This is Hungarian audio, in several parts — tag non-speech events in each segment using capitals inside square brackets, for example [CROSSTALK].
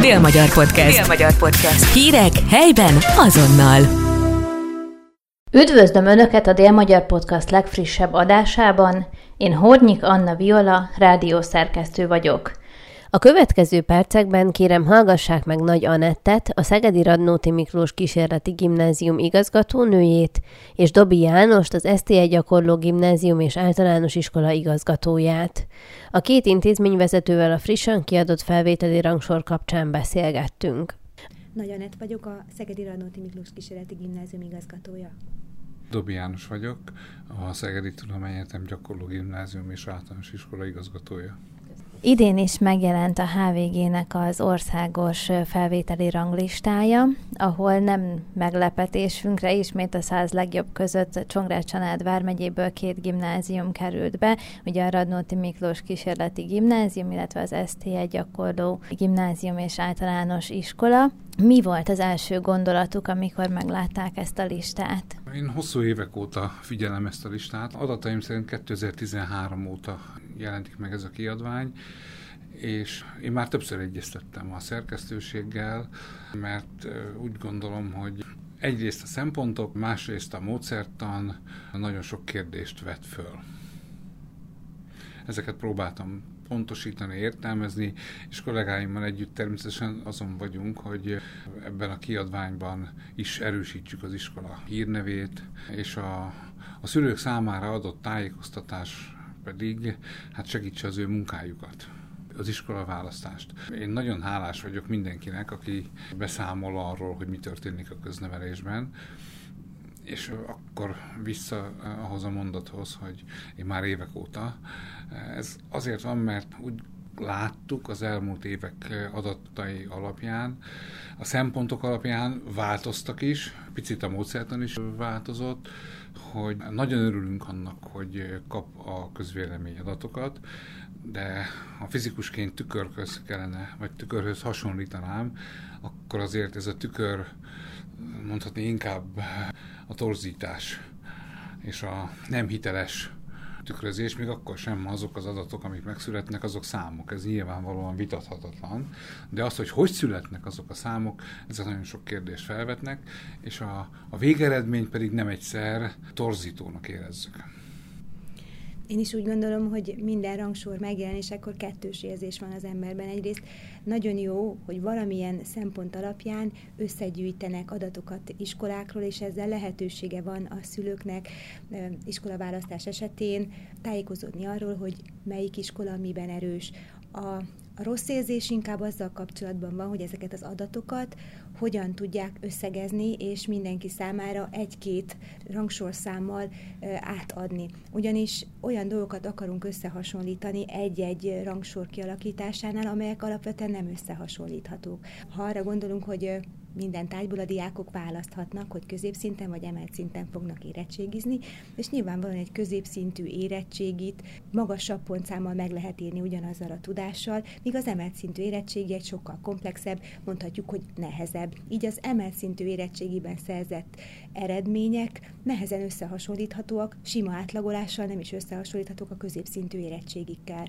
Dél-Magyar Podcast. Dél-Magyar Podcast. Hírek helyben azonnal. Üdvözlöm Önöket a Dél-Magyar Podcast legfrissebb adásában. Én Hornyik Anna Viola, rádiószerkesztő vagyok. A következő percekben kérem hallgassák meg Nagy Anettet, a Szegedi Radnóti Miklós Kísérleti Gimnázium igazgatónőjét, és Dobi Jánost, az STE Gyakorló Gimnázium és Általános Iskola igazgatóját. A két intézményvezetővel a frissen kiadott felvételi rangsor kapcsán beszélgettünk. Nagy Anett vagyok, a Szegedi Radnóti Miklós Kísérleti Gimnázium igazgatója. Dobi János vagyok, a Szegedi Tudományegyetem Gyakorló Gimnázium és Általános Iskola igazgatója. Idén is megjelent a HVG-nek az országos felvételi ranglistája, ahol nem meglepetésünkre ismét a száz legjobb között Csongrád Csanád vármegyéből két gimnázium került be, ugye a Radnóti Miklós Kísérleti Gimnázium, illetve az ST1 gyakorló gimnázium és általános iskola. Mi volt az első gondolatuk, amikor meglátták ezt a listát? Én hosszú évek óta figyelem ezt a listát. Adataim szerint 2013 óta jelenik meg ez a kiadvány, és én már többször egyeztettem a szerkesztőséggel, mert úgy gondolom, hogy egyrészt a szempontok, másrészt a módszertan nagyon sok kérdést vet föl. Ezeket próbáltam pontosítani, értelmezni, és kollégáimmal együtt természetesen azon vagyunk, hogy ebben a kiadványban is erősítsük az iskola hírnevét, és a, a szülők számára adott tájékoztatás pedig hát segítse az ő munkájukat az iskola választást. Én nagyon hálás vagyok mindenkinek, aki beszámol arról, hogy mi történik a köznevelésben, és akkor vissza ahhoz a mondathoz, hogy én már évek óta. Ez azért van, mert úgy láttuk az elmúlt évek adatai alapján, a szempontok alapján változtak is, picit a módszertan is változott, hogy nagyon örülünk annak, hogy kap a közvélemény adatokat, de ha fizikusként tükörköz kellene, vagy tükörhöz hasonlítanám, akkor azért ez a tükör mondhatni inkább a torzítás és a nem hiteles tükrözés, még akkor sem azok az adatok, amik megszületnek, azok számok. Ez nyilvánvalóan vitathatatlan. De az, hogy hogy születnek azok a számok, ezek nagyon sok kérdést felvetnek, és a, a végeredmény pedig nem egyszer torzítónak érezzük. Én is úgy gondolom, hogy minden rangsor megjelenésekor kettős érzés van az emberben. Egyrészt nagyon jó, hogy valamilyen szempont alapján összegyűjtenek adatokat iskolákról, és ezzel lehetősége van a szülőknek iskolaválasztás esetén tájékozódni arról, hogy melyik iskola miben erős. A a rossz érzés inkább azzal kapcsolatban van, hogy ezeket az adatokat hogyan tudják összegezni, és mindenki számára egy-két rangsorszámmal átadni. Ugyanis olyan dolgokat akarunk összehasonlítani egy-egy rangsor kialakításánál, amelyek alapvetően nem összehasonlíthatók. Ha arra gondolunk, hogy minden tárgyból a diákok választhatnak, hogy középszinten vagy emelt szinten fognak érettségizni, és nyilvánvalóan egy középszintű érettségit magasabb pontszámmal meg lehet írni ugyanazzal a tudással, míg az emelt szintű érettségi egy sokkal komplexebb, mondhatjuk, hogy nehezebb. Így az emelt szintű érettségiben szerzett eredmények nehezen összehasonlíthatóak, sima átlagolással nem is összehasonlíthatók a középszintű érettségikkel.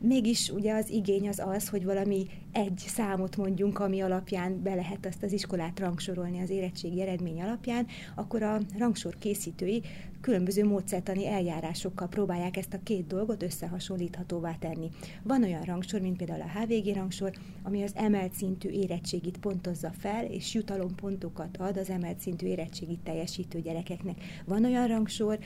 Mégis ugye az igény az az, hogy valami egy számot mondjunk, ami alapján be lehet azt az iskolát rangsorolni az érettségi eredmény alapján, akkor a rangsor készítői különböző módszertani eljárásokkal próbálják ezt a két dolgot összehasonlíthatóvá tenni. Van olyan rangsor, mint például a HVG rangsor, ami az emelt szintű érettségit pontozza fel, és jutalompontokat ad az emelt szintű érettségit teljesítő gyerekeknek. Van olyan rangsor,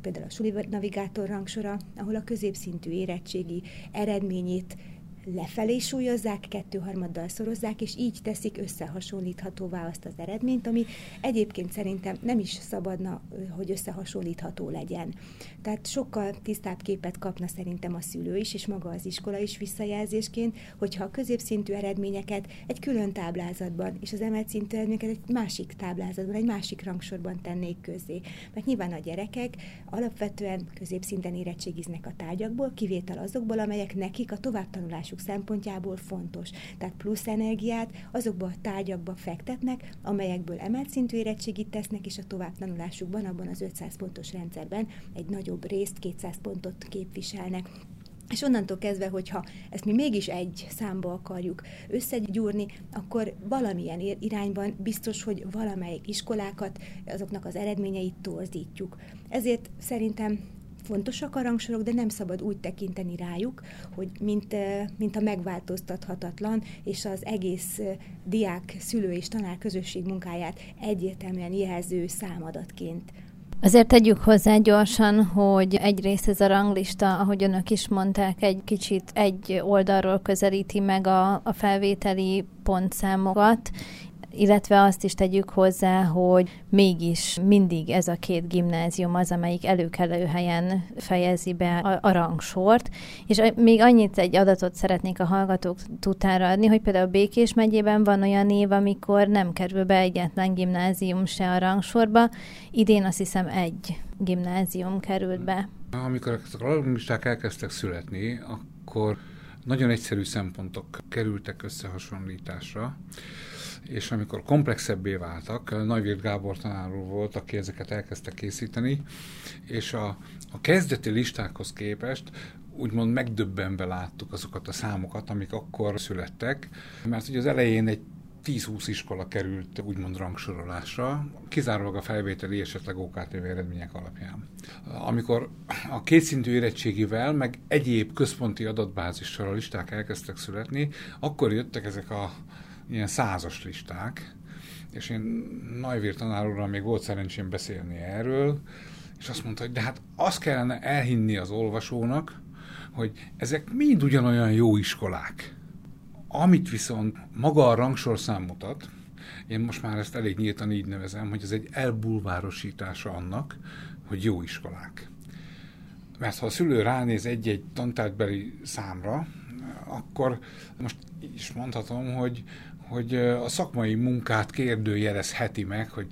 például a Suli Navigátor rangsora, ahol a középszintű érettségi eredményét lefelé súlyozzák, kettőharmaddal szorozzák, és így teszik összehasonlíthatóvá azt az eredményt, ami egyébként szerintem nem is szabadna, hogy összehasonlítható legyen. Tehát sokkal tisztább képet kapna szerintem a szülő is, és maga az iskola is visszajelzésként, hogyha a középszintű eredményeket egy külön táblázatban, és az emelt szintű eredményeket egy másik táblázatban, egy másik rangsorban tennék közzé. Mert nyilván a gyerekek alapvetően középszinten érettségiznek a tárgyakból, kivétel azokból, amelyek nekik a továbbtanulás tanulásuk szempontjából fontos. Tehát plusz energiát azokba a tárgyakba fektetnek, amelyekből emelt szintű érettségit tesznek, és a továbbtanulásukban, abban az 500 pontos rendszerben egy nagyobb részt, 200 pontot képviselnek. És onnantól kezdve, hogyha ezt mi mégis egy számba akarjuk összegyúrni, akkor valamilyen irányban biztos, hogy valamelyik iskolákat, azoknak az eredményeit torzítjuk. Ezért szerintem fontosak a rangsorok, de nem szabad úgy tekinteni rájuk, hogy mint, mint a megváltoztathatatlan, és az egész diák, szülő és tanár közösség munkáját egyértelműen jelző számadatként. Azért tegyük hozzá gyorsan, hogy egyrészt ez a ranglista, ahogy önök is mondták, egy kicsit egy oldalról közelíti meg a, a felvételi pontszámokat, illetve azt is tegyük hozzá, hogy mégis mindig ez a két gimnázium az, amelyik előkelő helyen fejezi be a, a rangsort, és még annyit egy adatot szeretnék a hallgatók tudtára adni, hogy például Békés megyében van olyan év, amikor nem kerül be egyetlen gimnázium se a rangsorba, idén azt hiszem egy gimnázium került be. Amikor a ranglisták elkezdtek születni, akkor nagyon egyszerű szempontok kerültek összehasonlításra és amikor komplexebbé váltak, Nagyvirt Gábor tanár volt, aki ezeket elkezdte készíteni, és a, a kezdeti listákhoz képest úgymond megdöbbenve láttuk azokat a számokat, amik akkor születtek, mert ugye az elején egy 10-20 iskola került úgymond rangsorolásra, kizárólag a felvételi esetleg OKTV eredmények alapján. Amikor a kétszintű érettségivel, meg egyéb központi adatbázissal a listák elkezdtek születni, akkor jöttek ezek a ilyen százas listák, és én Najvír tanár úrral még volt szerencsém beszélni erről, és azt mondta, hogy de hát azt kellene elhinni az olvasónak, hogy ezek mind ugyanolyan jó iskolák. Amit viszont maga a rangsorszám mutat, én most már ezt elég nyíltan így nevezem, hogy ez egy elbulvárosítása annak, hogy jó iskolák. Mert ha a szülő ránéz egy-egy tantárgybeli számra, akkor most is mondhatom, hogy hogy a szakmai munkát kérdőjelezheti meg, hogy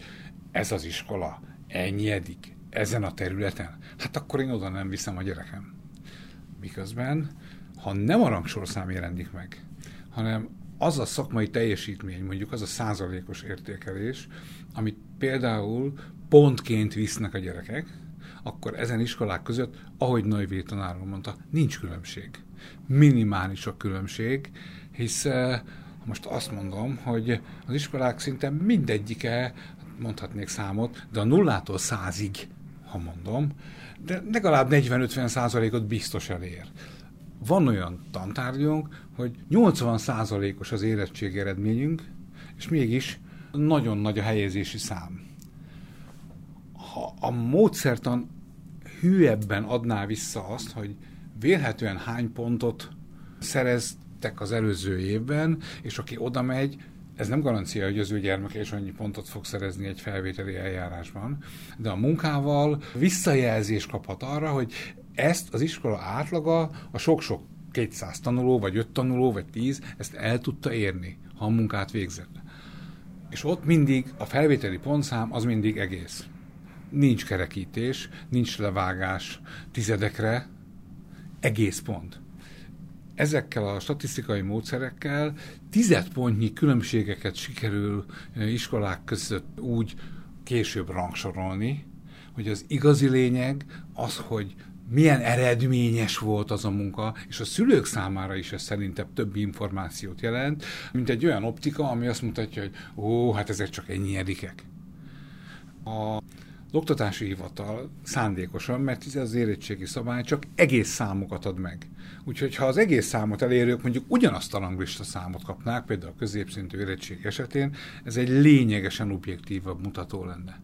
ez az iskola ennyi edik ezen a területen, hát akkor én oda nem viszem a gyerekem. Miközben, ha nem a rangsorszám jelenik meg, hanem az a szakmai teljesítmény, mondjuk az a százalékos értékelés, amit például pontként visznek a gyerekek, akkor ezen iskolák között, ahogy Nagy tanár mondta, nincs különbség. Minimális a különbség, hisz most azt mondom, hogy az iskolák szinte mindegyike, mondhatnék számot, de a nullától százig, ha mondom, de legalább 40-50 százalékot biztos elér. Van olyan tantárgyunk, hogy 80 százalékos az érettség eredményünk, és mégis nagyon nagy a helyezési szám. Ha a módszertan hűebben adná vissza azt, hogy vélhetően hány pontot szerez tettek az előző évben, és aki oda megy, ez nem garancia, hogy az ő gyermeke is annyi pontot fog szerezni egy felvételi eljárásban, de a munkával visszajelzés kaphat arra, hogy ezt az iskola átlaga a sok-sok 200 tanuló, vagy 5 tanuló, vagy 10, ezt el tudta érni, ha a munkát végzett. És ott mindig a felvételi pontszám az mindig egész. Nincs kerekítés, nincs levágás tizedekre, egész pont ezekkel a statisztikai módszerekkel tizedpontnyi különbségeket sikerül iskolák között úgy később rangsorolni, hogy az igazi lényeg az, hogy milyen eredményes volt az a munka, és a szülők számára is ez szerintem több információt jelent, mint egy olyan optika, ami azt mutatja, hogy ó, hát ezek csak ennyi edikek. A oktatási hivatal szándékosan, mert ez az érettségi szabály csak egész számokat ad meg. Úgyhogy ha az egész számot elérők mondjuk ugyanazt a ranglista számot kapnák, például a középszintű érettség esetén, ez egy lényegesen objektívabb mutató lenne.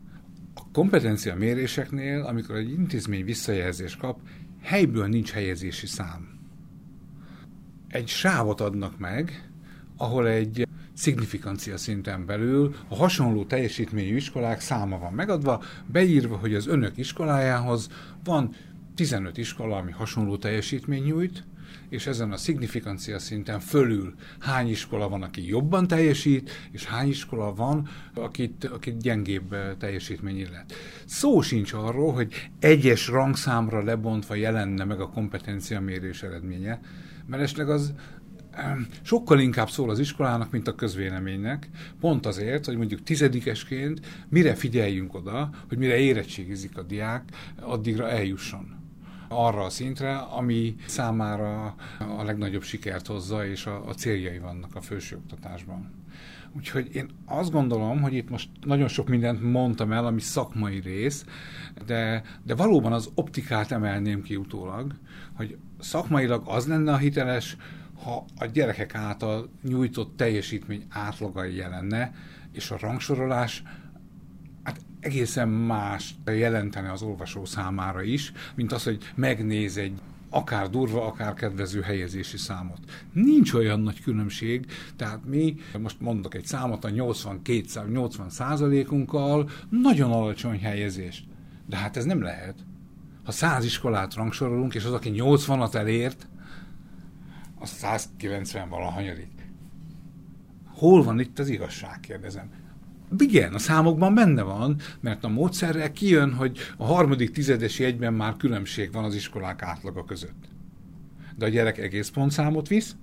A kompetencia méréseknél, amikor egy intézmény visszajelzést kap, helyből nincs helyezési szám. Egy sávot adnak meg, ahol egy szignifikancia szinten belül a hasonló teljesítményű iskolák száma van megadva, beírva, hogy az önök iskolájához van 15 iskola, ami hasonló teljesítmény nyújt, és ezen a szignifikancia szinten fölül hány iskola van, aki jobban teljesít, és hány iskola van, akit, akit gyengébb teljesítmény illet. Szó sincs arról, hogy egyes rangszámra lebontva jelenne meg a kompetencia mérés eredménye, mert esetleg az sokkal inkább szól az iskolának, mint a közvéleménynek, pont azért, hogy mondjuk tizedikesként mire figyeljünk oda, hogy mire érettségizik a diák, addigra eljusson. Arra a szintre, ami számára a legnagyobb sikert hozza, és a, a céljai vannak a felsőoktatásban. Úgyhogy én azt gondolom, hogy itt most nagyon sok mindent mondtam el, ami szakmai rész, de, de valóban az optikát emelném ki utólag, hogy szakmailag az lenne a hiteles, ha a gyerekek által nyújtott teljesítmény átlagai jelenne, és a rangsorolás egészen más jelentene az olvasó számára is, mint az, hogy megnéz egy akár durva, akár kedvező helyezési számot. Nincs olyan nagy különbség, tehát mi, most mondok egy számot, a 82 80 százalékunkkal nagyon alacsony helyezést. De hát ez nem lehet. Ha 100 iskolát rangsorolunk, és az, aki 80-at elért, az 190 valahanyadik. Hol van itt az igazság, kérdezem. Igen, a számokban benne van, mert a módszerrel kijön, hogy a harmadik tizedes jegyben már különbség van az iskolák átlaga között. De a gyerek egész pontszámot visz,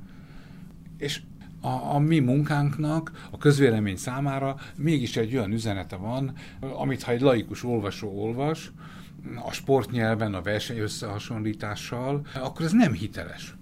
és a, a mi munkánknak, a közvélemény számára mégis egy olyan üzenete van, amit ha egy laikus olvasó olvas, a sportnyelven, a verseny összehasonlítással, akkor ez nem hiteles.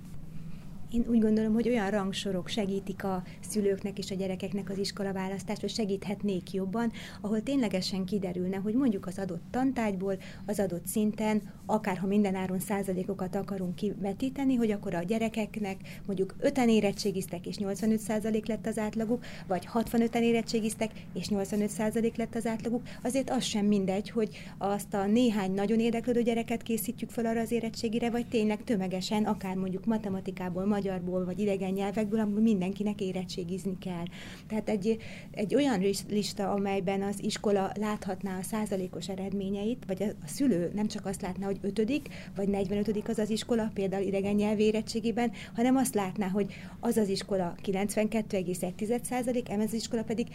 Én úgy gondolom, hogy olyan rangsorok segítik a szülőknek és a gyerekeknek az iskolaválasztást, vagy segíthetnék jobban, ahol ténylegesen kiderülne, hogy mondjuk az adott tantárgyból, az adott szinten, akár ha minden áron százalékokat akarunk kivetíteni, hogy akkor a gyerekeknek mondjuk 5-en érettségiztek és 85 százalék lett az átlaguk, vagy 65-en érettségiztek és 85 százalék lett az átlaguk, azért az sem mindegy, hogy azt a néhány nagyon érdeklődő gyereket készítjük fel arra az érettségire, vagy tényleg tömegesen, akár mondjuk matematikából, magyarból vagy idegen nyelvekből, amikor mindenkinek érettségizni kell. Tehát egy, egy olyan lista, amelyben az iskola láthatná a százalékos eredményeit, vagy a, a szülő nem csak azt látná, hogy ötödik, vagy 45 az az iskola, például idegen nyelv érettségében, hanem azt látná, hogy az az iskola 92,1 százalék, ez az iskola pedig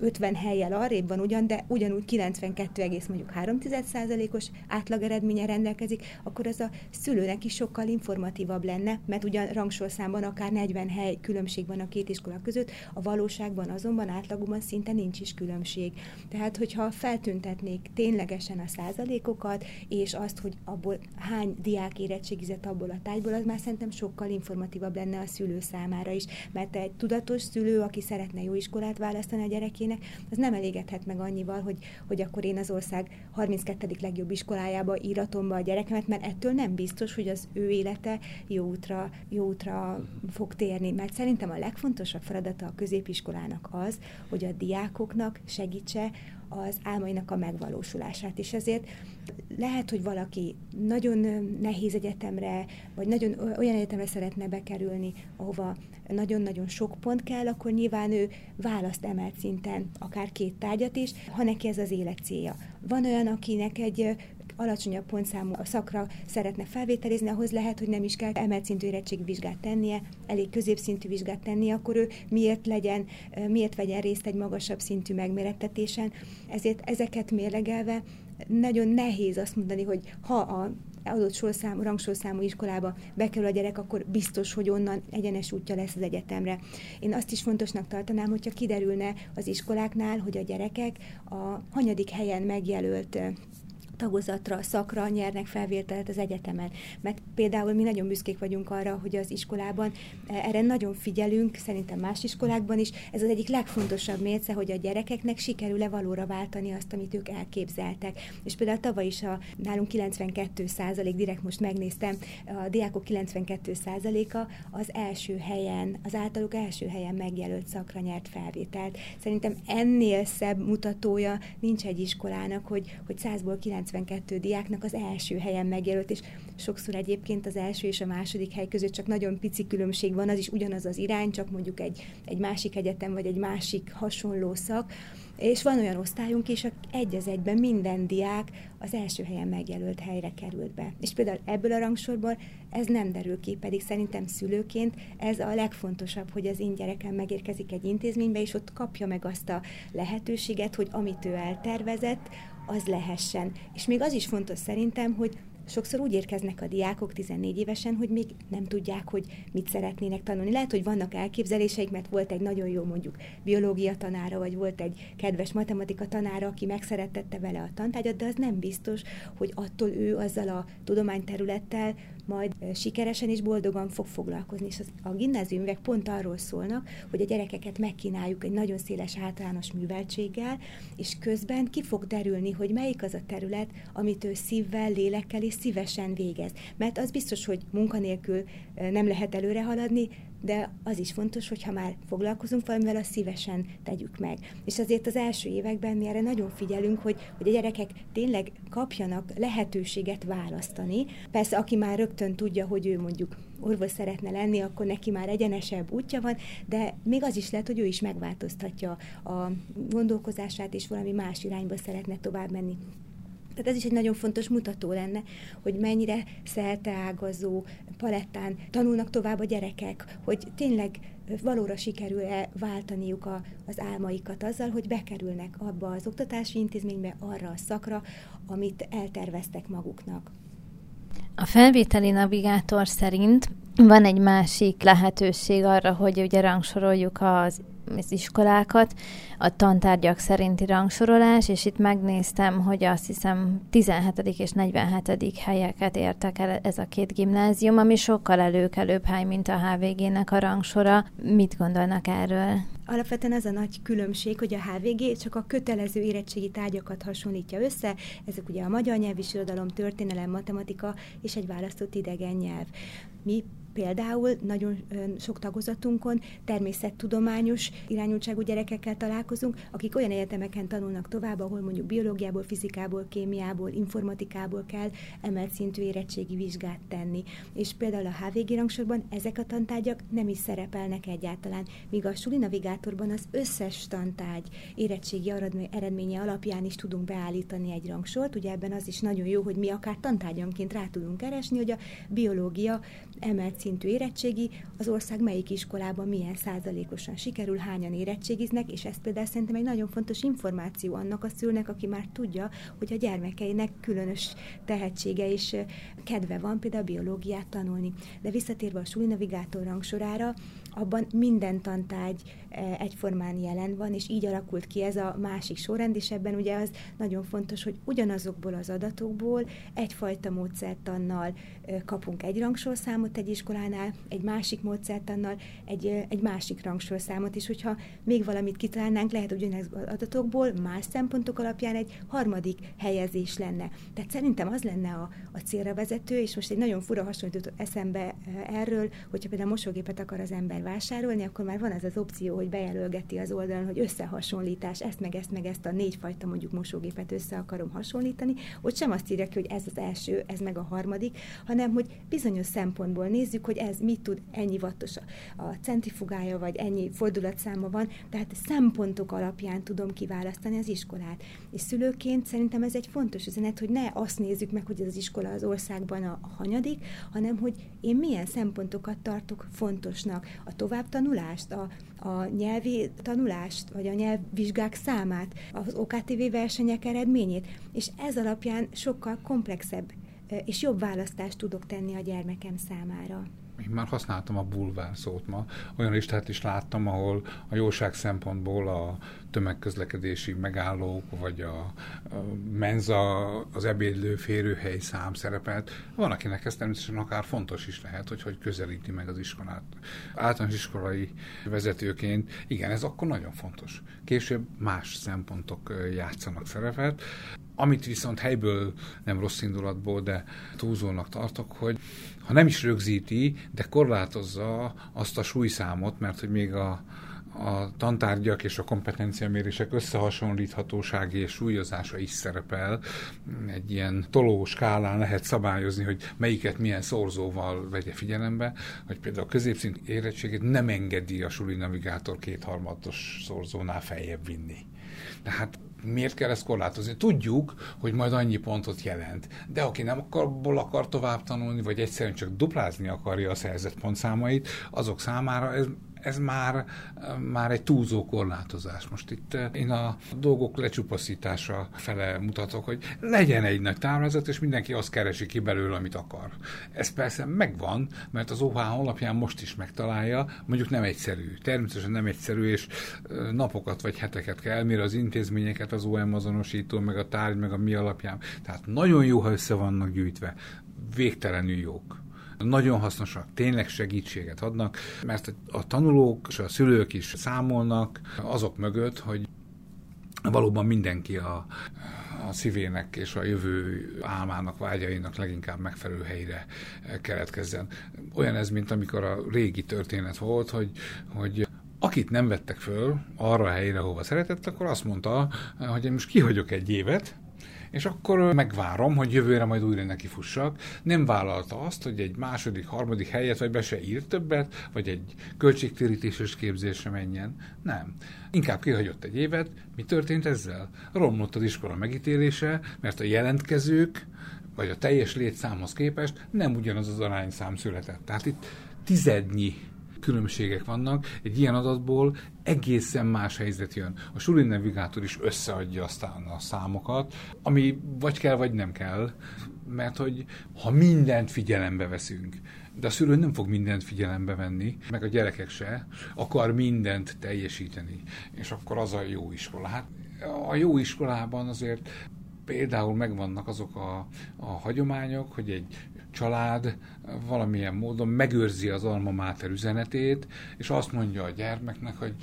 50 helyjel arrébb van ugyan, de ugyanúgy 92,3%-os átlag eredménye rendelkezik, akkor az a szülőnek is sokkal informatívabb lenne, mert ugyan rangsorszámban akár 40 hely különbség van a két iskola között, a valóságban azonban átlagúban szinte nincs is különbség. Tehát, hogyha feltüntetnék ténylegesen a százalékokat, és azt, hogy abból hány diák érettségizett abból a tájból, az már szerintem sokkal informatívabb lenne a szülő számára is, mert egy tudatos szülő, aki szeretne jó iskolát választani a gyerekének, gyerekének, az nem elégedhet meg annyival, hogy, hogy akkor én az ország 32. legjobb iskolájába íratom be a gyerekemet, mert ettől nem biztos, hogy az ő élete jó útra, jó útra fog térni. Mert szerintem a legfontosabb feladata a középiskolának az, hogy a diákoknak segítse az álmainak a megvalósulását. És ezért lehet, hogy valaki nagyon nehéz egyetemre, vagy nagyon olyan egyetemre szeretne bekerülni, ahova nagyon-nagyon sok pont kell, akkor nyilván ő választ emelt szinten akár két tárgyat is, ha neki ez az élet célja. Van olyan, akinek egy alacsonyabb pontszámú szakra szeretne felvételizni, ahhoz lehet, hogy nem is kell emelt szintű érettségvizsgát tennie, elég középszintű vizsgát tennie, akkor ő miért legyen, miért vegyen részt egy magasabb szintű megmérettetésen. Ezért ezeket mérlegelve nagyon nehéz azt mondani, hogy ha a adott sorszám, rangsorszámú iskolába bekerül a gyerek, akkor biztos, hogy onnan egyenes útja lesz az egyetemre. Én azt is fontosnak tartanám, hogyha kiderülne az iskoláknál, hogy a gyerekek a hanyadik helyen megjelölt tagozatra, szakra nyernek felvételt az egyetemen. Mert például mi nagyon büszkék vagyunk arra, hogy az iskolában eh, erre nagyon figyelünk, szerintem más iskolákban is. Ez az egyik legfontosabb mérce, hogy a gyerekeknek sikerül-e valóra váltani azt, amit ők elképzeltek. És például tavaly is a nálunk 92 százalék, direkt most megnéztem, a diákok 92 százaléka az első helyen, az általuk első helyen megjelölt szakra nyert felvételt. Szerintem ennél szebb mutatója nincs egy iskolának, hogy, hogy 100-ból 90 92 diáknak az első helyen megjelölt, és sokszor egyébként az első és a második hely között csak nagyon pici különbség van, az is ugyanaz az irány, csak mondjuk egy, egy másik egyetem, vagy egy másik hasonló szak, és van olyan osztályunk is, egy az egyben minden diák az első helyen megjelölt helyre került be. És például ebből a rangsorból ez nem derül ki, pedig szerintem szülőként ez a legfontosabb, hogy az én gyerekem megérkezik egy intézménybe, és ott kapja meg azt a lehetőséget, hogy amit ő eltervezett, az lehessen. És még az is fontos szerintem, hogy sokszor úgy érkeznek a diákok 14 évesen, hogy még nem tudják, hogy mit szeretnének tanulni. Lehet, hogy vannak elképzeléseik, mert volt egy nagyon jó mondjuk biológia tanára, vagy volt egy kedves matematika tanára, aki megszerettette vele a tantárgyat, de az nem biztos, hogy attól ő azzal a tudományterülettel majd sikeresen és boldogan fog foglalkozni. És az, a gimnáziumvek pont arról szólnak, hogy a gyerekeket megkínáljuk egy nagyon széles általános műveltséggel, és közben ki fog derülni, hogy melyik az a terület, amit ő szívvel, lélekkel és szívesen végez. Mert az biztos, hogy munkanélkül nem lehet előre haladni, de az is fontos, hogy ha már foglalkozunk valamivel, azt szívesen tegyük meg. És azért az első években mi erre nagyon figyelünk, hogy, hogy a gyerekek tényleg kapjanak lehetőséget választani. Persze, aki már rögtön tudja, hogy ő mondjuk orvos szeretne lenni, akkor neki már egyenesebb útja van, de még az is lehet, hogy ő is megváltoztatja a gondolkozását, és valami más irányba szeretne tovább menni. Tehát ez is egy nagyon fontos mutató lenne, hogy mennyire ágazó palettán tanulnak tovább a gyerekek, hogy tényleg valóra sikerül-e váltaniuk a, az álmaikat azzal, hogy bekerülnek abba az oktatási intézménybe, arra a szakra, amit elterveztek maguknak. A felvételi navigátor szerint van egy másik lehetőség arra, hogy ugye rangsoroljuk az az iskolákat, a tantárgyak szerinti rangsorolás, és itt megnéztem, hogy azt hiszem 17. és 47. helyeket értek el ez a két gimnázium, ami sokkal előkelőbb hely, mint a HVG-nek a rangsora. Mit gondolnak erről? Alapvetően az a nagy különbség, hogy a HVG csak a kötelező érettségi tárgyakat hasonlítja össze, ezek ugye a magyar nyelv, irodalom, történelem, matematika és egy választott idegen nyelv. Mi Például nagyon sok tagozatunkon természettudományos irányultságú gyerekekkel találkozunk, akik olyan egyetemeken tanulnak tovább, ahol mondjuk biológiából, fizikából, kémiából, informatikából kell emelt szintű érettségi vizsgát tenni. És például a HVG rangsorban ezek a tantárgyak nem is szerepelnek egyáltalán, míg a suli navigátorban az összes tantárgy érettségi eredménye alapján is tudunk beállítani egy rangsort. Ugye ebben az is nagyon jó, hogy mi akár tantárgyanként rá tudunk keresni, hogy a biológia emelt szintű érettségi, az ország melyik iskolában milyen százalékosan sikerül, hányan érettségiznek, és ez például szerintem egy nagyon fontos információ annak a szülnek, aki már tudja, hogy a gyermekeinek különös tehetsége és kedve van például biológiát tanulni. De visszatérve a súly navigátor rangsorára, abban minden tantárgy e, egyformán jelen van, és így alakult ki ez a másik sorrend, és ebben ugye az nagyon fontos, hogy ugyanazokból az adatokból egyfajta módszertannal kapunk egy rangsorszámot egy iskolánál, egy másik módszertannal egy, egy másik rangsorszámot, és hogyha még valamit kitalálnánk, lehet, hogy az adatokból más szempontok alapján egy harmadik helyezés lenne. Tehát szerintem az lenne a, a célra vezető, és most egy nagyon fura hasonlított eszembe erről, hogyha például mosógépet akar az ember vásárolni, akkor már van az az opció, hogy bejelölgeti az oldalon, hogy összehasonlítás, ezt meg ezt meg ezt a négyfajta mondjuk mosógépet össze akarom hasonlítani, ott sem azt írja ki, hogy ez az első, ez meg a harmadik, hanem hogy bizonyos szempontból nézzük, hogy ez mit tud, ennyi wattos a centrifugája, vagy ennyi fordulatszáma van, tehát szempontok alapján tudom kiválasztani az iskolát. És szülőként szerintem ez egy fontos üzenet, hogy ne azt nézzük meg, hogy ez az iskola az országban a hanyadik, hanem hogy én milyen szempontokat tartok fontosnak a továbbtanulást, a, a nyelvi tanulást, vagy a nyelvvizsgák számát, az OKTV versenyek eredményét, és ez alapján sokkal komplexebb és jobb választást tudok tenni a gyermekem számára én már használtam a bulvár szót ma, olyan listát is láttam, ahol a jóság szempontból a tömegközlekedési megállók, vagy a, a menza, az ebédlő férőhely szám szerepelt. Van, akinek ez természetesen akár fontos is lehet, hogy hogy közelíti meg az iskolát. Általános iskolai vezetőként, igen, ez akkor nagyon fontos. Később más szempontok játszanak szerepet. Amit viszont helyből, nem rossz indulatból, de túlzónak tartok, hogy ha nem is rögzíti, de korlátozza azt a súlyszámot, mert hogy még a, a tantárgyak és a kompetenciamérések összehasonlíthatósági és súlyozása is szerepel. Egy ilyen toló skálán lehet szabályozni, hogy melyiket milyen szorzóval vegye figyelembe, hogy például a középszint érettségét nem engedi a suli navigátor kétharmados szorzónál feljebb vinni. Tehát miért kell ezt korlátozni? Tudjuk, hogy majd annyi pontot jelent, de aki nem akar, akar tovább tanulni, vagy egyszerűen csak duplázni akarja a szerzett pontszámait, azok számára ez ez már, már egy túlzó korlátozás. Most itt én a dolgok lecsupaszítása fele mutatok, hogy legyen egy nagy táblázat, és mindenki azt keresi ki belőle, amit akar. Ez persze megvan, mert az OH honlapján most is megtalálja, mondjuk nem egyszerű. Természetesen nem egyszerű, és napokat vagy heteket kell, mire az intézményeket az OM azonosító, meg a tárgy, meg a mi alapján. Tehát nagyon jó, ha össze vannak gyűjtve. Végtelenül jók nagyon hasznosak, tényleg segítséget adnak, mert a tanulók és a szülők is számolnak azok mögött, hogy valóban mindenki a, a szívének és a jövő álmának, vágyainak leginkább megfelelő helyre keletkezzen. Olyan ez, mint amikor a régi történet volt, hogy, hogy akit nem vettek föl arra a helyre, hova szeretett, akkor azt mondta, hogy én most kihagyok egy évet, és akkor megvárom, hogy jövőre majd újra neki fussak. Nem vállalta azt, hogy egy második, harmadik helyet, vagy be se írt többet, vagy egy költségtérítéses képzésre menjen. Nem. Inkább kihagyott egy évet. Mi történt ezzel? Romlott az iskola megítélése, mert a jelentkezők, vagy a teljes létszámhoz képest nem ugyanaz az arányszám született. Tehát itt tizednyi különbségek vannak. Egy ilyen adatból egészen más helyzet jön. A Suli navigátor is összeadja aztán a számokat, ami vagy kell, vagy nem kell, mert hogy ha mindent figyelembe veszünk, de a szülő nem fog mindent figyelembe venni, meg a gyerekek se, akar mindent teljesíteni, és akkor az a jó iskola. Hát a jó iskolában azért például megvannak azok a, a hagyományok, hogy egy család valamilyen módon megőrzi az alma máter üzenetét, és azt mondja a gyermeknek, hogy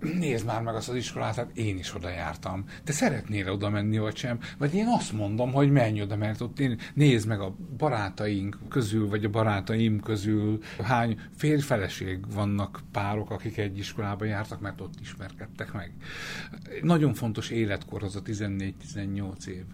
nézd már meg azt az iskolát, hát én is oda jártam. Te szeretnél oda menni, vagy sem? Vagy én azt mondom, hogy menj oda, mert ott én, nézd meg a barátaink közül, vagy a barátaim közül hány férfeleség vannak párok, akik egy iskolába jártak, mert ott ismerkedtek meg. Nagyon fontos életkor az a 14-18 év.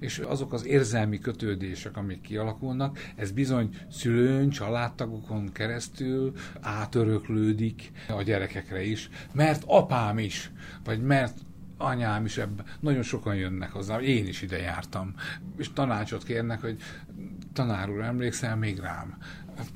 És azok az érzelmi kötődések, amik kialakulnak, ez bizony szülőn, családtagokon keresztül átöröklődik a gyerekekre is, mert apám is, vagy mert anyám is ebben. Nagyon sokan jönnek hozzá, én is ide jártam, és tanácsot kérnek, hogy tanár úr, emlékszel még rám?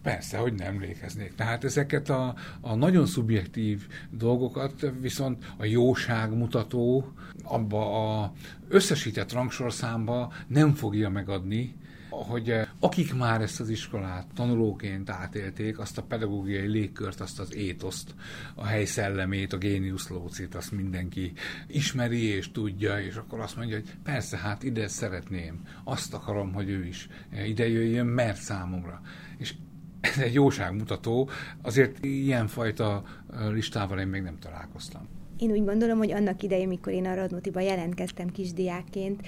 Persze, hogy nem emlékeznék. Tehát ezeket a, a nagyon szubjektív dolgokat viszont a jóság mutató abba a összesített rangsorszámba nem fogja megadni, hogy eh, akik már ezt az iskolát tanulóként átélték, azt a pedagógiai légkört, azt az étoszt, a hely szellemét, a géniusz azt mindenki ismeri és tudja, és akkor azt mondja, hogy persze, hát ide szeretném, azt akarom, hogy ő is eh, ide jöjjön, mert számomra. És ez egy jóságmutató, azért ilyenfajta eh, listával én még nem találkoztam. Én úgy gondolom, hogy annak idején, mikor én a Radnotiba jelentkeztem kisdiákként,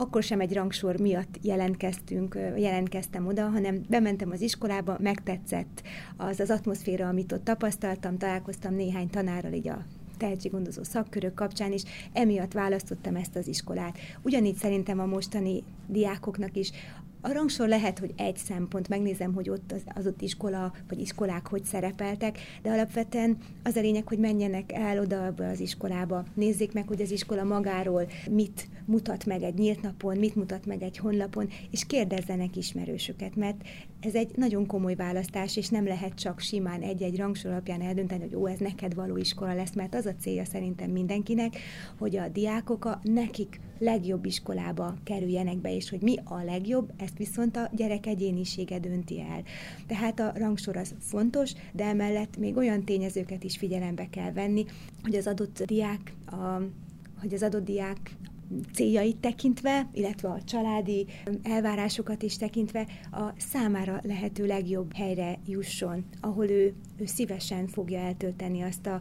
akkor sem egy rangsor miatt jelentkeztünk, jelentkeztem oda, hanem bementem az iskolába, megtetszett az az atmoszféra, amit ott tapasztaltam, találkoztam néhány tanárral így a tehetséggondozó szakkörök kapcsán, és emiatt választottam ezt az iskolát. Ugyanígy szerintem a mostani diákoknak is a rangsor lehet, hogy egy szempont, megnézem, hogy ott az, az ott iskola, vagy iskolák hogy szerepeltek, de alapvetően az a lényeg, hogy menjenek el oda az iskolába, nézzék meg, hogy az iskola magáról mit mutat meg egy nyílt napon, mit mutat meg egy honlapon, és kérdezzenek ismerősöket, mert ez egy nagyon komoly választás, és nem lehet csak simán egy-egy rangsor alapján eldönteni, hogy ó, ez neked való iskola lesz, mert az a célja szerintem mindenkinek, hogy a diákok a nekik legjobb iskolába kerüljenek be, és hogy mi a legjobb, ezt viszont a gyerek egyénisége dönti el. Tehát a rangsor az fontos, de emellett még olyan tényezőket is figyelembe kell venni, hogy az adott diák a hogy az adott diák céljait tekintve, illetve a családi elvárásokat is tekintve a számára lehető legjobb helyre jusson, ahol ő, ő szívesen fogja eltölteni azt a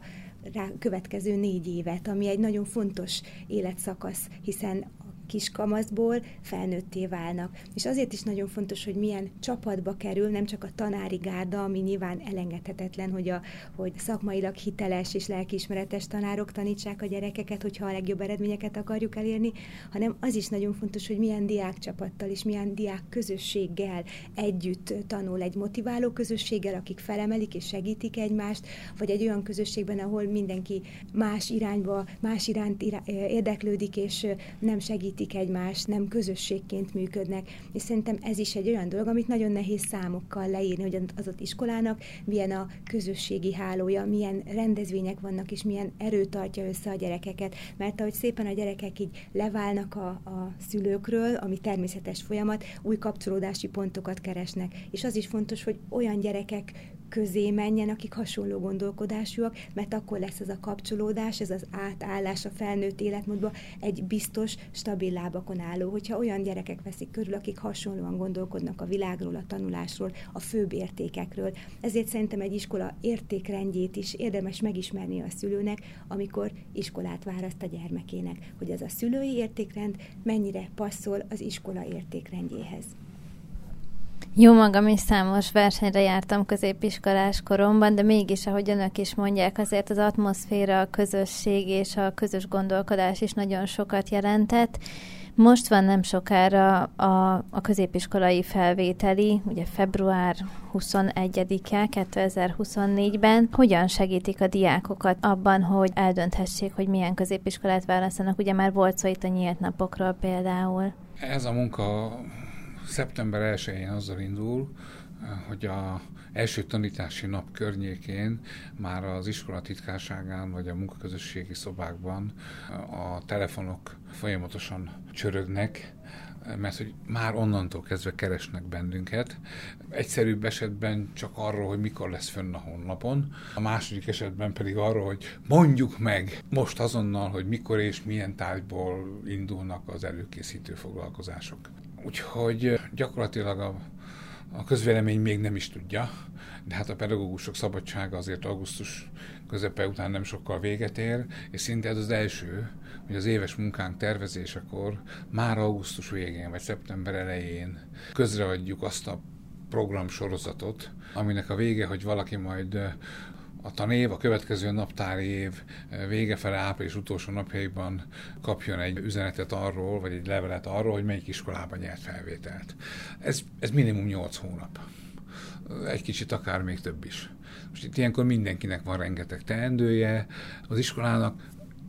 rá következő négy évet, ami egy nagyon fontos életszakasz, hiszen kiskamaszból felnőtté válnak. És azért is nagyon fontos, hogy milyen csapatba kerül, nem csak a tanári gárda, ami nyilván elengedhetetlen, hogy, a, hogy szakmailag hiteles és lelkiismeretes tanárok tanítsák a gyerekeket, hogyha a legjobb eredményeket akarjuk elérni, hanem az is nagyon fontos, hogy milyen diákcsapattal és milyen diák közösséggel együtt tanul egy motiváló közösséggel, akik felemelik és segítik egymást, vagy egy olyan közösségben, ahol mindenki más irányba, más iránt irá, érdeklődik és nem segít segítik egymást, nem közösségként működnek, és szerintem ez is egy olyan dolog, amit nagyon nehéz számokkal leírni, hogy az ott iskolának milyen a közösségi hálója, milyen rendezvények vannak, és milyen erő tartja össze a gyerekeket, mert ahogy szépen a gyerekek így leválnak a, a szülőkről, ami természetes folyamat, új kapcsolódási pontokat keresnek, és az is fontos, hogy olyan gyerekek közé menjen, akik hasonló gondolkodásúak, mert akkor lesz ez a kapcsolódás, ez az átállás a felnőtt életmódba egy biztos, stabil lábakon álló. Hogyha olyan gyerekek veszik körül, akik hasonlóan gondolkodnak a világról, a tanulásról, a főbb értékekről. Ezért szerintem egy iskola értékrendjét is érdemes megismerni a szülőnek, amikor iskolát választ a gyermekének, hogy ez a szülői értékrend mennyire passzol az iskola értékrendjéhez. Jó magam is számos versenyre jártam középiskolás koromban, de mégis, ahogy önök is mondják, azért az atmoszféra, a közösség és a közös gondolkodás is nagyon sokat jelentett. Most van nem sokára a, a középiskolai felvételi, ugye február 21-e 2024-ben. Hogyan segítik a diákokat abban, hogy eldönthessék, hogy milyen középiskolát választanak? Ugye már volt szó itt a nyílt napokról például. Ez a munka szeptember 1-én azzal indul, hogy a első tanítási nap környékén már az iskola titkárságán vagy a munkaközösségi szobákban a telefonok folyamatosan csörögnek, mert hogy már onnantól kezdve keresnek bennünket. Egyszerűbb esetben csak arról, hogy mikor lesz fönn a honlapon, a második esetben pedig arról, hogy mondjuk meg most azonnal, hogy mikor és milyen tárgyból indulnak az előkészítő foglalkozások. Úgyhogy gyakorlatilag a, a közvélemény még nem is tudja, de hát a pedagógusok szabadsága azért augusztus közepe után nem sokkal véget ér, és szinte ez az első, hogy az éves munkánk tervezésekor már augusztus végén vagy szeptember elején közreadjuk azt a programsorozatot, aminek a vége, hogy valaki majd a tanév, a következő naptári év eh, vége fele április utolsó napjaiban kapjon egy üzenetet arról, vagy egy levelet arról, hogy melyik iskolában nyert felvételt. Ez, ez minimum 8 hónap. Egy kicsit akár még több is. Most itt ilyenkor mindenkinek van rengeteg teendője, az iskolának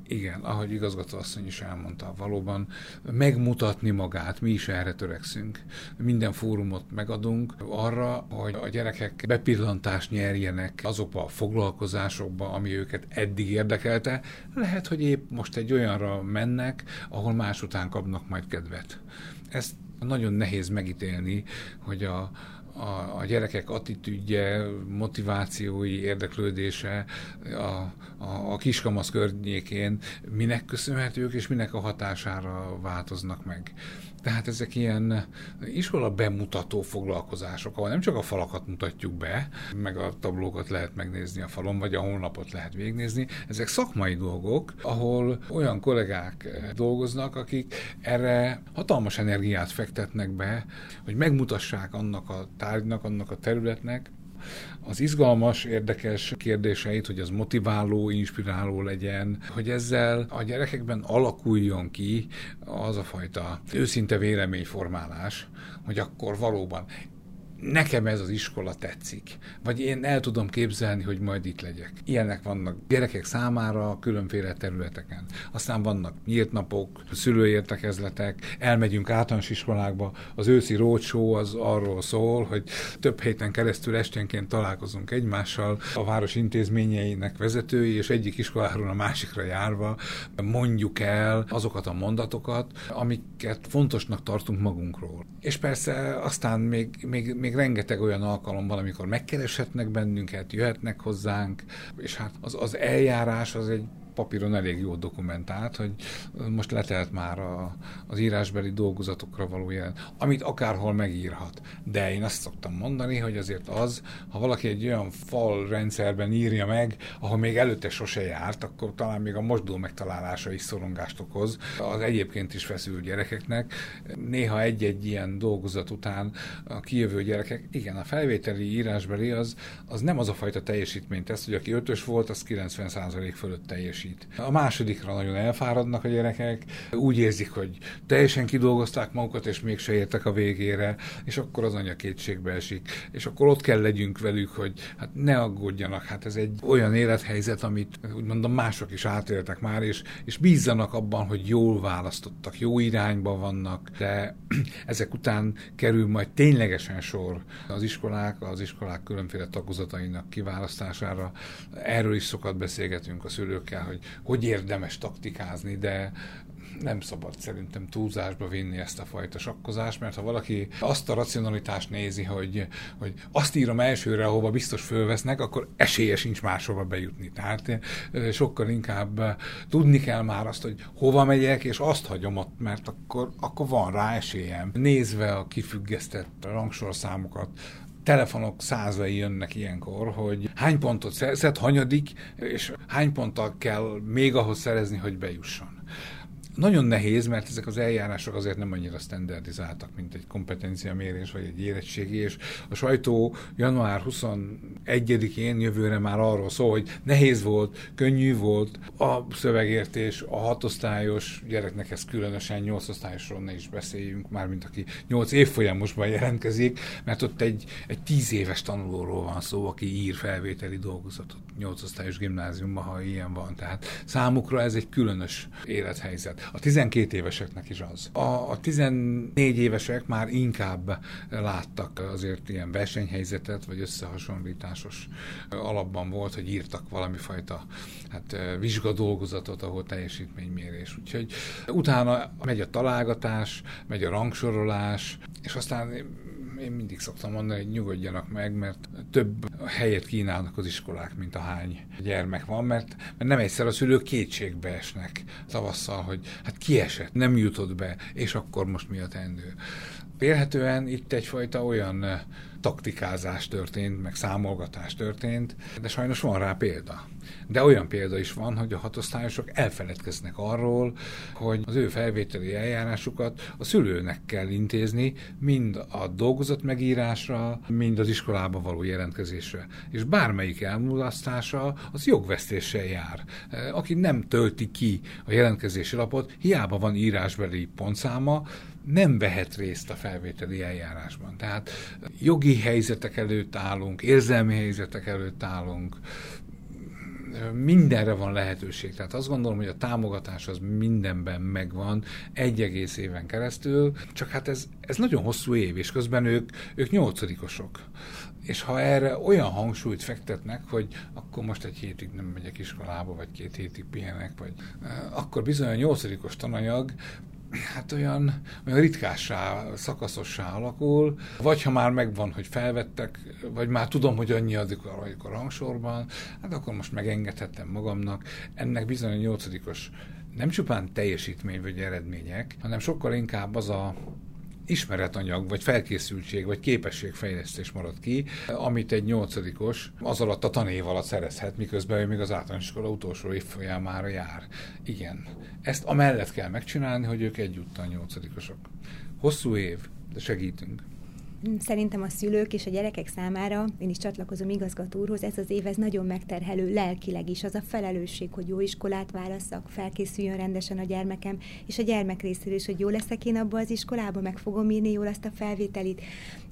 igen, ahogy igazgató asszony is elmondta, valóban megmutatni magát, mi is erre törekszünk. Minden fórumot megadunk arra, hogy a gyerekek bepillantást nyerjenek azokba a foglalkozásokba, ami őket eddig érdekelte. Lehet, hogy épp most egy olyanra mennek, ahol más után kapnak majd kedvet. Ezt nagyon nehéz megítélni, hogy a, a, a gyerekek attitűdje, motivációi, érdeklődése a, a, a kiskamasz környékén minek köszönhetők, és minek a hatására változnak meg. Tehát ezek ilyen iskola bemutató foglalkozások, ahol nem csak a falakat mutatjuk be, meg a tablókat lehet megnézni a falon, vagy a honlapot lehet végignézni, ezek szakmai dolgok, ahol olyan kollégák dolgoznak, akik erre hatalmas energiát fektetnek be, hogy megmutassák annak a tárgynak, annak a területnek, az izgalmas, érdekes kérdéseit, hogy az motiváló, inspiráló legyen, hogy ezzel a gyerekekben alakuljon ki az a fajta őszinte véleményformálás, hogy akkor valóban nekem ez az iskola tetszik, vagy én el tudom képzelni, hogy majd itt legyek. Ilyenek vannak gyerekek számára különféle területeken. Aztán vannak nyílt napok, szülőértekezletek, elmegyünk általános iskolákba, az őszi rócsó az arról szól, hogy több héten keresztül esténként találkozunk egymással, a város intézményeinek vezetői, és egyik iskoláról a másikra járva mondjuk el azokat a mondatokat, amiket fontosnak tartunk magunkról. És persze aztán még, még, még még rengeteg olyan alkalom van, amikor megkereshetnek bennünket, jöhetnek hozzánk, és hát az, az eljárás az egy papíron elég jó dokumentált, hogy most letelt már a, az írásbeli dolgozatokra való jelen, amit akárhol megírhat. De én azt szoktam mondani, hogy azért az, ha valaki egy olyan fal rendszerben írja meg, ahol még előtte sose járt, akkor talán még a mosdó megtalálása is szorongást okoz az egyébként is feszült gyerekeknek. Néha egy-egy ilyen dolgozat után a kijövő gyerekek, igen, a felvételi írásbeli az, az nem az a fajta teljesítmény tesz, hogy aki ötös volt, az 90% fölött teljesít teljesít. A másodikra nagyon elfáradnak a gyerekek, úgy érzik, hogy teljesen kidolgozták magukat, és mégse értek a végére, és akkor az anya kétségbe esik, és akkor ott kell legyünk velük, hogy hát ne aggódjanak, hát ez egy olyan élethelyzet, amit úgy mondom mások is átéltek már, és, és bízzanak abban, hogy jól választottak, jó irányba vannak, de [CLEARS THROAT] ezek után kerül majd ténylegesen sor az iskolák, az iskolák különféle tagozatainak kiválasztására. Erről is sokat beszélgetünk a szülőkkel, hogy hogy érdemes taktikázni, de nem szabad szerintem túlzásba vinni ezt a fajta sakkozást, mert ha valaki azt a racionalitást nézi, hogy, hogy azt írom elsőre, ahova biztos fölvesznek, akkor esélye sincs máshova bejutni. Tehát sokkal inkább tudni kell már azt, hogy hova megyek, és azt hagyom ott, mert akkor, akkor van rá esélyem. Nézve a kifüggesztett rangsorszámokat, telefonok százai jönnek ilyenkor, hogy hány pontot szerzett, hanyadik, és hány ponttal kell még ahhoz szerezni, hogy bejusson nagyon nehéz, mert ezek az eljárások azért nem annyira standardizáltak, mint egy kompetenciamérés vagy egy érettségi, és a sajtó január 21-én jövőre már arról szól, hogy nehéz volt, könnyű volt a szövegértés, a hatosztályos gyereknek ez különösen nyolcosztályosról ne is beszéljünk, már mint aki nyolc évfolyamosban jelentkezik, mert ott egy, egy tíz éves tanulóról van szó, aki ír felvételi dolgozatot nyolcosztályos gimnáziumban, ha ilyen van. Tehát számukra ez egy különös élethelyzet. A 12 éveseknek is az. A, a 14 évesek már inkább láttak azért ilyen versenyhelyzetet, vagy összehasonlításos alapban volt, hogy írtak valami fajta hát, vizsgadolgozatot, ahol teljesítménymérés. Úgyhogy utána megy a találgatás, megy a rangsorolás, és aztán én mindig szoktam mondani, hogy nyugodjanak meg, mert több helyet kínálnak az iskolák, mint a hány gyermek van, mert, mert nem egyszer a szülők kétségbe esnek tavasszal, hogy hát kiesett, nem jutott be, és akkor most mi a tendő. Vélhetően itt egyfajta olyan taktikázás történt, meg számolgatás történt, de sajnos van rá példa. De olyan példa is van, hogy a hatosztályosok elfeledkeznek arról, hogy az ő felvételi eljárásukat a szülőnek kell intézni, mind a dolgozat megírásra, mind az iskolába való jelentkezésre. És bármelyik elmulasztása az jogvesztéssel jár. Aki nem tölti ki a jelentkezési lapot, hiába van írásbeli pontszáma, nem vehet részt a felvételi eljárásban. Tehát jogi helyzetek előtt állunk, érzelmi helyzetek előtt állunk, mindenre van lehetőség. Tehát azt gondolom, hogy a támogatás az mindenben megvan egy egész éven keresztül, csak hát ez, ez nagyon hosszú év, és közben ők, ők nyolcadikosok. És ha erre olyan hangsúlyt fektetnek, hogy akkor most egy hétig nem megyek iskolába, vagy két hétig pihenek, vagy eh, akkor bizony a nyolcadikos tananyag hát olyan, olyan ritkássá, szakaszossá alakul, vagy ha már megvan, hogy felvettek, vagy már tudom, hogy annyi adjuk a, a rangsorban, hát akkor most megengedhettem magamnak. Ennek bizony a nyolcadikos nem csupán teljesítmény vagy eredmények, hanem sokkal inkább az a ismeretanyag, vagy felkészültség, vagy képességfejlesztés marad ki, amit egy nyolcadikos az alatt a tanév alatt szerezhet, miközben ő még az általános iskola utolsó évfolyamára jár. Igen. Ezt amellett kell megcsinálni, hogy ők egyúttal nyolcadikosok. Hosszú év, de segítünk. Szerintem a szülők és a gyerekek számára, én is csatlakozom igazgató úrhoz, ez az év ez nagyon megterhelő lelkileg is, az a felelősség, hogy jó iskolát válasszak, felkészüljön rendesen a gyermekem, és a gyermek részéről is, hogy jó leszek én abba az iskolába, meg fogom írni jól azt a felvételit.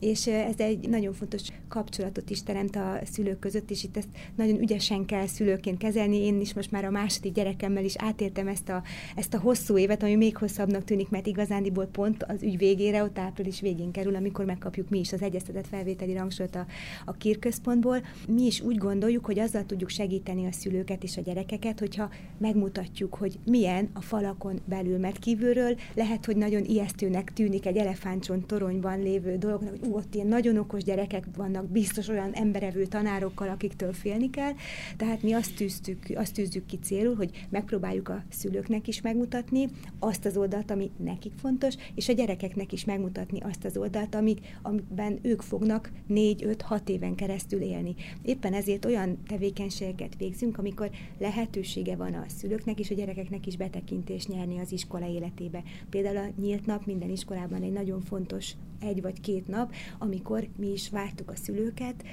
És ez egy nagyon fontos kapcsolatot is teremt a szülők között, és itt ezt nagyon ügyesen kell szülőként kezelni. Én is most már a második gyerekemmel is átértem ezt a, ezt a hosszú évet, ami még hosszabbnak tűnik, mert igazándiból pont az ügy végére, ott április végén kerül, amikor megkap kapjuk mi is az egyeztetett felvételi rangsort a, a kírközpontból. Mi is úgy gondoljuk, hogy azzal tudjuk segíteni a szülőket és a gyerekeket, hogyha megmutatjuk, hogy milyen a falakon belül, mert kívülről lehet, hogy nagyon ijesztőnek tűnik egy elefántcsont toronyban lévő dolog, hogy ú, ott ilyen nagyon okos gyerekek vannak, biztos olyan emberevő tanárokkal, akiktől félni kell. Tehát mi azt tűztük, azt tűzzük ki célul, hogy megpróbáljuk a szülőknek is megmutatni azt az oldalt, ami nekik fontos, és a gyerekeknek is megmutatni azt az oldalt, amik, amiben ők fognak 4-5-6 éven keresztül élni. Éppen ezért olyan tevékenységeket végzünk, amikor lehetősége van a szülőknek és a gyerekeknek is betekintést nyerni az iskola életébe. Például a nyílt nap minden iskolában egy nagyon fontos egy vagy két nap, amikor mi is vártuk a szülőket,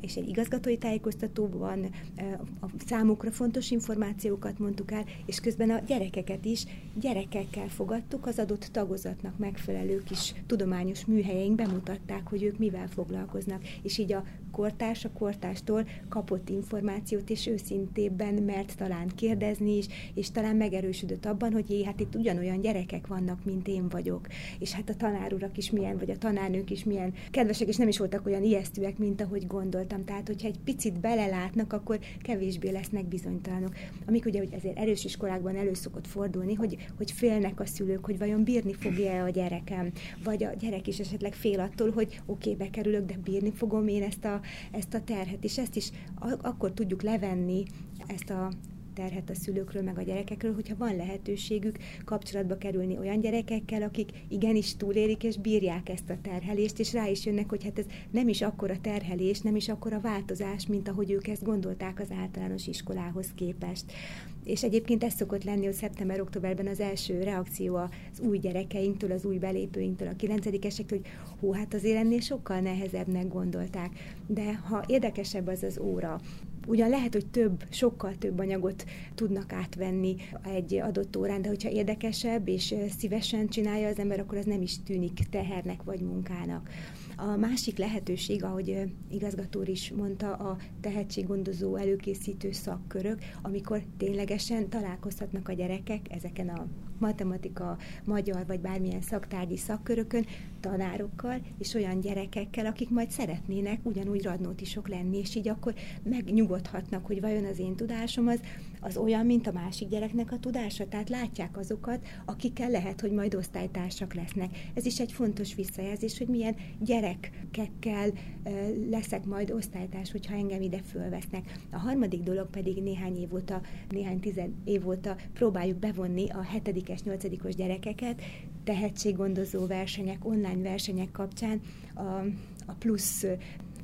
és egy igazgatói tájékoztatóban a számukra fontos információkat mondtuk el, és közben a gyerekeket is gyerekekkel fogadtuk, az adott tagozatnak megfelelő kis tudományos műhelyeink bemutatták, hogy ők mivel foglalkoznak, és így a kortárs a kortástól kapott információt, és őszintébben mert talán kérdezni is, és talán megerősödött abban, hogy jé, hát itt ugyanolyan gyerekek vannak, mint én vagyok. És hát a tanárurak is milyen, vagy a tanárnők is milyen kedvesek, és nem is voltak olyan ijesztőek, mint ahogy gondoltam. Tehát, hogyha egy picit belelátnak, akkor kevésbé lesznek bizonytalanok. Amik ugye hogy ezért erős iskolákban elő szokott fordulni, hogy, hogy félnek a szülők, hogy vajon bírni fogja-e a gyerekem, vagy a gyerek is esetleg fél attól, hogy oké, okay, bekerülök, de bírni fogom én ezt a, ezt a terhet, és ezt is akkor tudjuk levenni, ezt a terhet a szülőkről, meg a gyerekekről, hogyha van lehetőségük kapcsolatba kerülni olyan gyerekekkel, akik igenis túlélik és bírják ezt a terhelést, és rá is jönnek, hogy hát ez nem is akkora terhelés, nem is akkora változás, mint ahogy ők ezt gondolták az általános iskolához képest. És egyébként ez szokott lenni, hogy szeptember-októberben az első reakció az új gyerekeinktől, az új belépőinktől, a kilencedikesektől, hogy hú, hát azért ennél sokkal nehezebbnek gondolták. De ha érdekesebb az az óra, Ugyan lehet, hogy több, sokkal több anyagot tudnak átvenni egy adott órán, de hogyha érdekesebb és szívesen csinálja az ember, akkor ez nem is tűnik tehernek vagy munkának. A másik lehetőség, ahogy igazgató is mondta, a tehetséggondozó előkészítő szakkörök, amikor ténylegesen találkozhatnak a gyerekek ezeken a matematika, magyar vagy bármilyen szaktárgyi szakkörökön, tanárokkal és olyan gyerekekkel, akik majd szeretnének ugyanúgy radnótisok lenni, és így akkor megnyugodhatnak, hogy vajon az én tudásom az, az olyan, mint a másik gyereknek a tudása, tehát látják azokat, akikkel lehet, hogy majd osztálytársak lesznek. Ez is egy fontos visszajelzés, hogy milyen gyerekekkel leszek majd osztálytárs, hogyha engem ide fölvesznek. A harmadik dolog pedig néhány év óta, néhány tized év óta próbáljuk bevonni a hetedikes, nyolcadikos gyerekeket tehetséggondozó versenyek, online versenyek kapcsán a, a plusz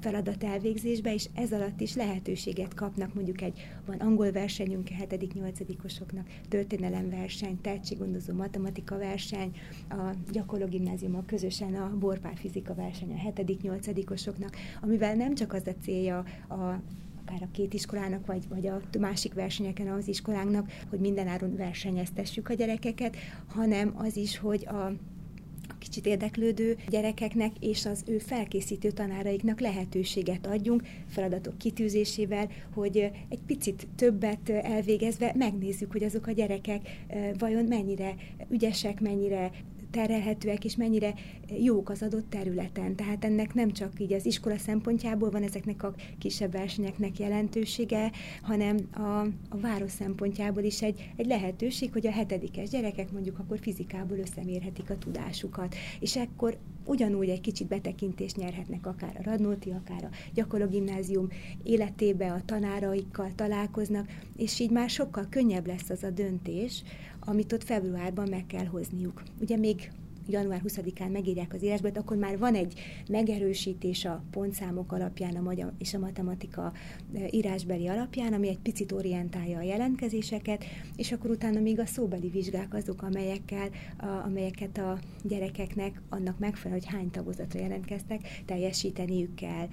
feladat elvégzésbe, és ez alatt is lehetőséget kapnak, mondjuk egy, van angol versenyünk a 7.-8.-osoknak, történelem verseny, tehetséggondozó matematika verseny, a gyakorló gimnáziumok közösen a borpár fizika verseny a 7.-8.-osoknak, amivel nem csak az a célja a akár a két iskolának, vagy, vagy a másik versenyeken az iskolánknak, hogy mindenáron versenyeztessük a gyerekeket, hanem az is, hogy a kicsit érdeklődő gyerekeknek és az ő felkészítő tanáraiknak lehetőséget adjunk feladatok kitűzésével, hogy egy picit többet elvégezve megnézzük, hogy azok a gyerekek vajon mennyire ügyesek, mennyire terelhetőek, és mennyire jók az adott területen. Tehát ennek nem csak így az iskola szempontjából van ezeknek a kisebb versenyeknek jelentősége, hanem a, a város szempontjából is egy, egy lehetőség, hogy a hetedikes gyerekek mondjuk akkor fizikából összemérhetik a tudásukat. És ekkor ugyanúgy egy kicsit betekintést nyerhetnek akár a Radnóti, akár a gyakorló gimnázium életébe, a tanáraikkal találkoznak, és így már sokkal könnyebb lesz az a döntés, amit ott februárban meg kell hozniuk. Ugye még január 20-án megírják az írásből, akkor már van egy megerősítés a pontszámok alapján a magyar és a matematika írásbeli alapján, ami egy picit orientálja a jelentkezéseket, és akkor utána még a szóbeli vizsgák azok, amelyekkel, a, amelyeket a gyerekeknek annak megfelelő, hogy hány tagozatra jelentkeztek, teljesíteniük kell.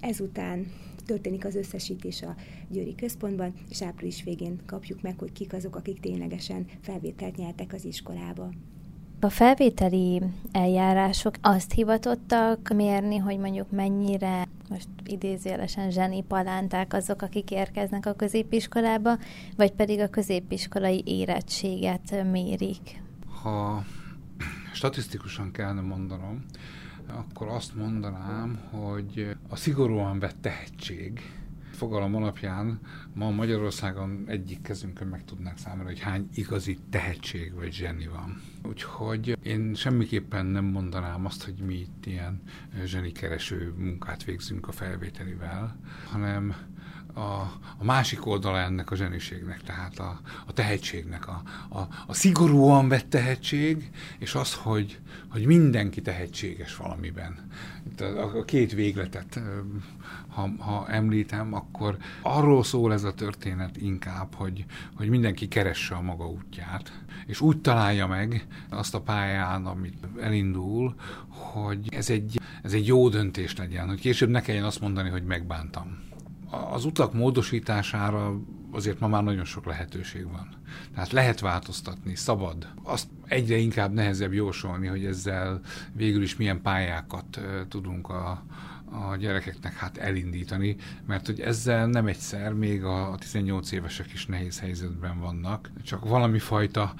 Ezután történik az összesítés a Győri Központban, és április végén kapjuk meg, hogy kik azok, akik ténylegesen felvételt nyertek az iskolába. A felvételi eljárások azt hivatottak mérni, hogy mondjuk mennyire, most idézőjelesen zseni palánták azok, akik érkeznek a középiskolába, vagy pedig a középiskolai érettséget mérik? Ha statisztikusan kellene mondanom, akkor azt mondanám, hogy a szigorúan vett tehetség fogalom alapján ma Magyarországon egyik kezünkön meg tudnánk számolni, hogy hány igazi tehetség vagy zseni van. Úgyhogy én semmiképpen nem mondanám azt, hogy mi itt ilyen zsenikereső munkát végzünk a felvételivel, hanem a, a másik oldala ennek a zseniségnek, tehát a, a tehetségnek, a, a, a szigorúan vett tehetség, és az, hogy, hogy mindenki tehetséges valamiben. Itt a, a két végletet, ha, ha említem, akkor arról szól ez a történet inkább, hogy, hogy mindenki keresse a maga útját, és úgy találja meg azt a pályán, amit elindul, hogy ez egy, ez egy jó döntés legyen, hogy később ne kelljen azt mondani, hogy megbántam. Az utak módosítására azért ma már nagyon sok lehetőség van. Tehát lehet változtatni, szabad. Azt egyre inkább nehezebb jósolni, hogy ezzel végül is milyen pályákat tudunk a, a gyerekeknek hát elindítani, mert hogy ezzel nem egyszer még a 18 évesek is nehéz helyzetben vannak, csak valami fajta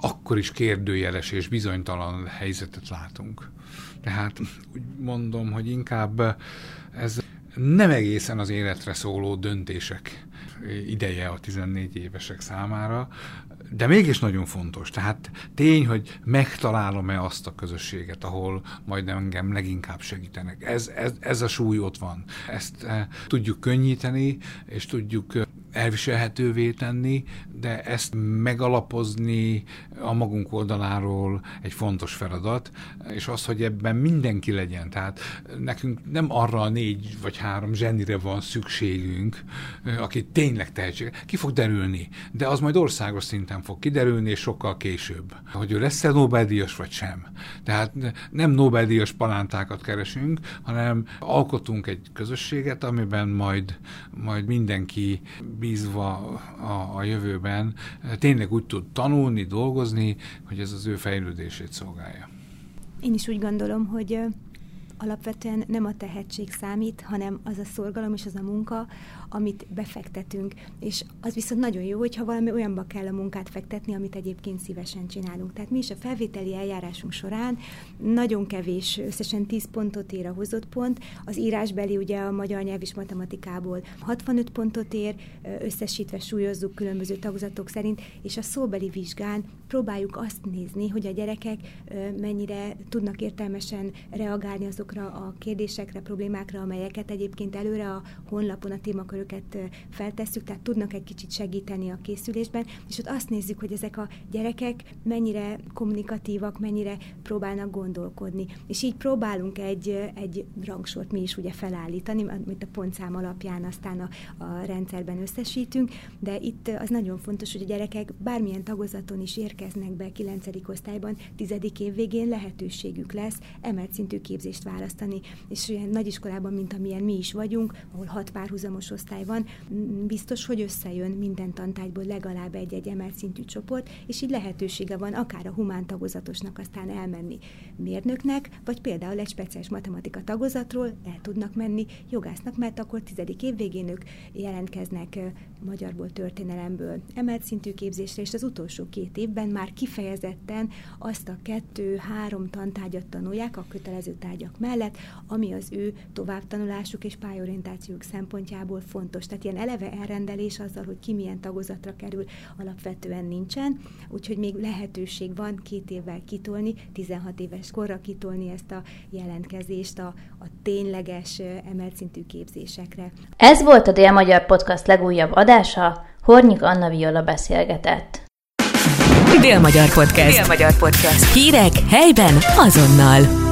akkor is kérdőjeles és bizonytalan helyzetet látunk. Tehát úgy mondom, hogy inkább ez nem egészen az életre szóló döntések ideje a 14 évesek számára, de mégis nagyon fontos. Tehát tény, hogy megtalálom-e azt a közösséget, ahol majd engem leginkább segítenek. Ez, ez, ez a súly ott van. Ezt e, tudjuk könnyíteni, és tudjuk elviselhetővé tenni, de ezt megalapozni a magunk oldaláról egy fontos feladat, és az, hogy ebben mindenki legyen. Tehát nekünk nem arra a négy vagy három zsenire van szükségünk, aki tényleg tehetség. Ki fog derülni, de az majd országos szinten fog kiderülni, és sokkal később. Hogy ő lesz-e Nobel-díjas vagy sem. Tehát nem Nobel-díjas palántákat keresünk, hanem alkotunk egy közösséget, amiben majd, majd mindenki bízva a, a jövőben tényleg úgy tud tanulni, dolgozni, hogy ez az ő fejlődését szolgálja. Én is úgy gondolom, hogy alapvetően nem a tehetség számít, hanem az a szorgalom és az a munka, amit befektetünk. És az viszont nagyon jó, hogyha valami olyanba kell a munkát fektetni, amit egyébként szívesen csinálunk. Tehát mi is a felvételi eljárásunk során nagyon kevés, összesen 10 pontot ér a hozott pont, az írásbeli ugye a magyar nyelv és matematikából 65 pontot ér, összesítve súlyozzuk különböző tagozatok szerint, és a szóbeli vizsgán próbáljuk azt nézni, hogy a gyerekek mennyire tudnak értelmesen reagálni azokra a kérdésekre, problémákra, amelyeket egyébként előre a honlapon a témaköröket feltesszük, tehát tudnak egy kicsit segíteni a készülésben, és ott azt nézzük, hogy ezek a gyerekek mennyire kommunikatívak, mennyire próbálnak gondolkodni. És így próbálunk egy, egy rangsort mi is ugye felállítani, amit a pontszám alapján aztán a, a rendszerben összesítünk, de itt az nagyon fontos, hogy a gyerekek bármilyen tagozaton is érkeznek be 9. osztályban, 10. év végén lehetőségük lesz emelt szintű képzést választani. És olyan nagyiskolában, mint amilyen mi is vagyunk, ahol hat párhuzamos osztály van, biztos, hogy összejön minden tantárgyból legalább egy-egy emelt szintű csoport, és így lehetősége van akár a humán tagozatosnak aztán elmenni mérnöknek, vagy például egy speciális matematika tagozatról el tudnak menni jogásznak, mert akkor tizedik év ők jelentkeznek magyarból, történelemből emelt szintű képzésre, és az utolsó két évben már kifejezetten azt a kettő-három tantárgyat tanulják a kötelező tárgyak mellett, ami az ő továbbtanulásuk és pályorientációk szempontjából fontos. Tehát ilyen eleve elrendelés azzal, hogy ki milyen tagozatra kerül, alapvetően nincsen, úgyhogy még lehetőség van két évvel kitolni, 16 éves korra kitolni ezt a jelentkezést a, a tényleges emelt szintű képzésekre. Ez volt a Dél-Magyar Podcast legújabb adása, Hornyik Anna Viola beszélgetett. Dél-Magyar Podcast. Dél-Magyar Podcast. Hírek helyben azonnal.